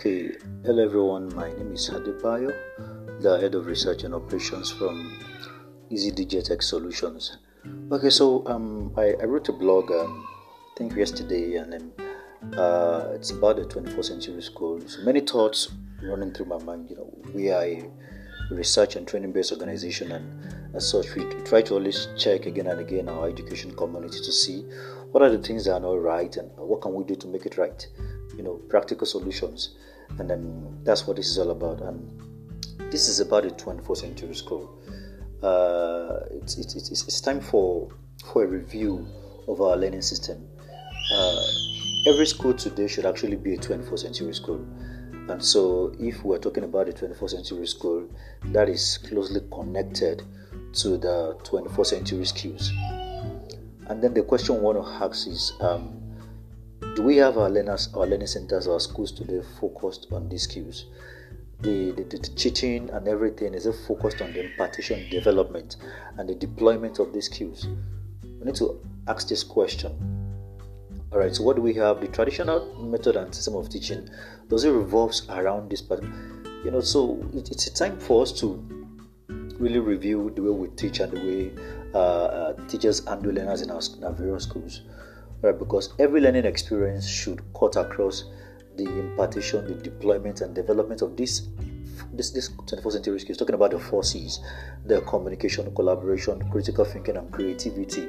Okay, hello everyone, my name is Hadibayo, the head of research and operations from Easy DJ Tech Solutions. Okay, so um, I, I wrote a blog, um, I think yesterday, and then uh, it's about the 24th century school. So many thoughts running through my mind. You know, we are a research and training based organization, and as such, we try to always check again and again our education community to see what are the things that are not right and what can we do to make it right. You know, practical solutions and then that's what this is all about. And this is about the 24th century school. Uh, it's, it's, it's, it's, time for for a review of our learning system. Uh, every school today should actually be a 21st century school. And so, if we're talking about the 21st century school, that is closely connected to the 21st century skills. And then the question we want to ask is um, do we have our learners, our learning centers, our schools today focused on these skills? The, the, the, teaching and everything is focused on the impartation, development, and the deployment of these skills? We need to ask this question. All right. So, what do we have? The traditional method and system of teaching does it revolves around this? But you know, so it, it's a time for us to really review the way we teach and the way uh, uh, teachers handle learners in our, in our various schools right? Because every learning experience should cut across the impartation, the deployment, and development of this this this 21st century skills. Talking about the four C's: the communication, collaboration, critical thinking, and creativity.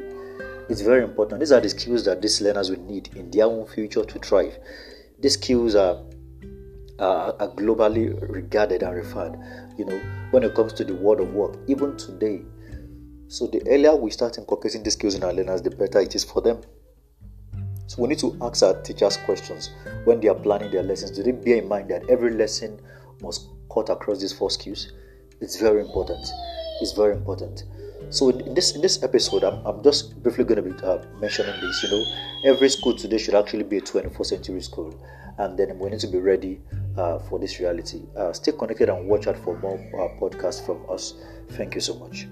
It's very important. These are the skills that these learners will need in their own future to thrive. These skills are are, are globally regarded and referred. You know, when it comes to the world of work, even today. So the earlier we start inculcating these skills in our learners, the better it is for them. So we need to ask our teachers questions when they are planning their lessons. Do they bear in mind that every lesson must cut across these four skills? It's very important. It's very important. So in this in this episode, I'm, I'm just briefly going to be uh, mentioning this. You know, every school today should actually be a 21st century school, and then we need to be ready uh, for this reality. Uh, stay connected and watch out for more uh, podcasts from us. Thank you so much.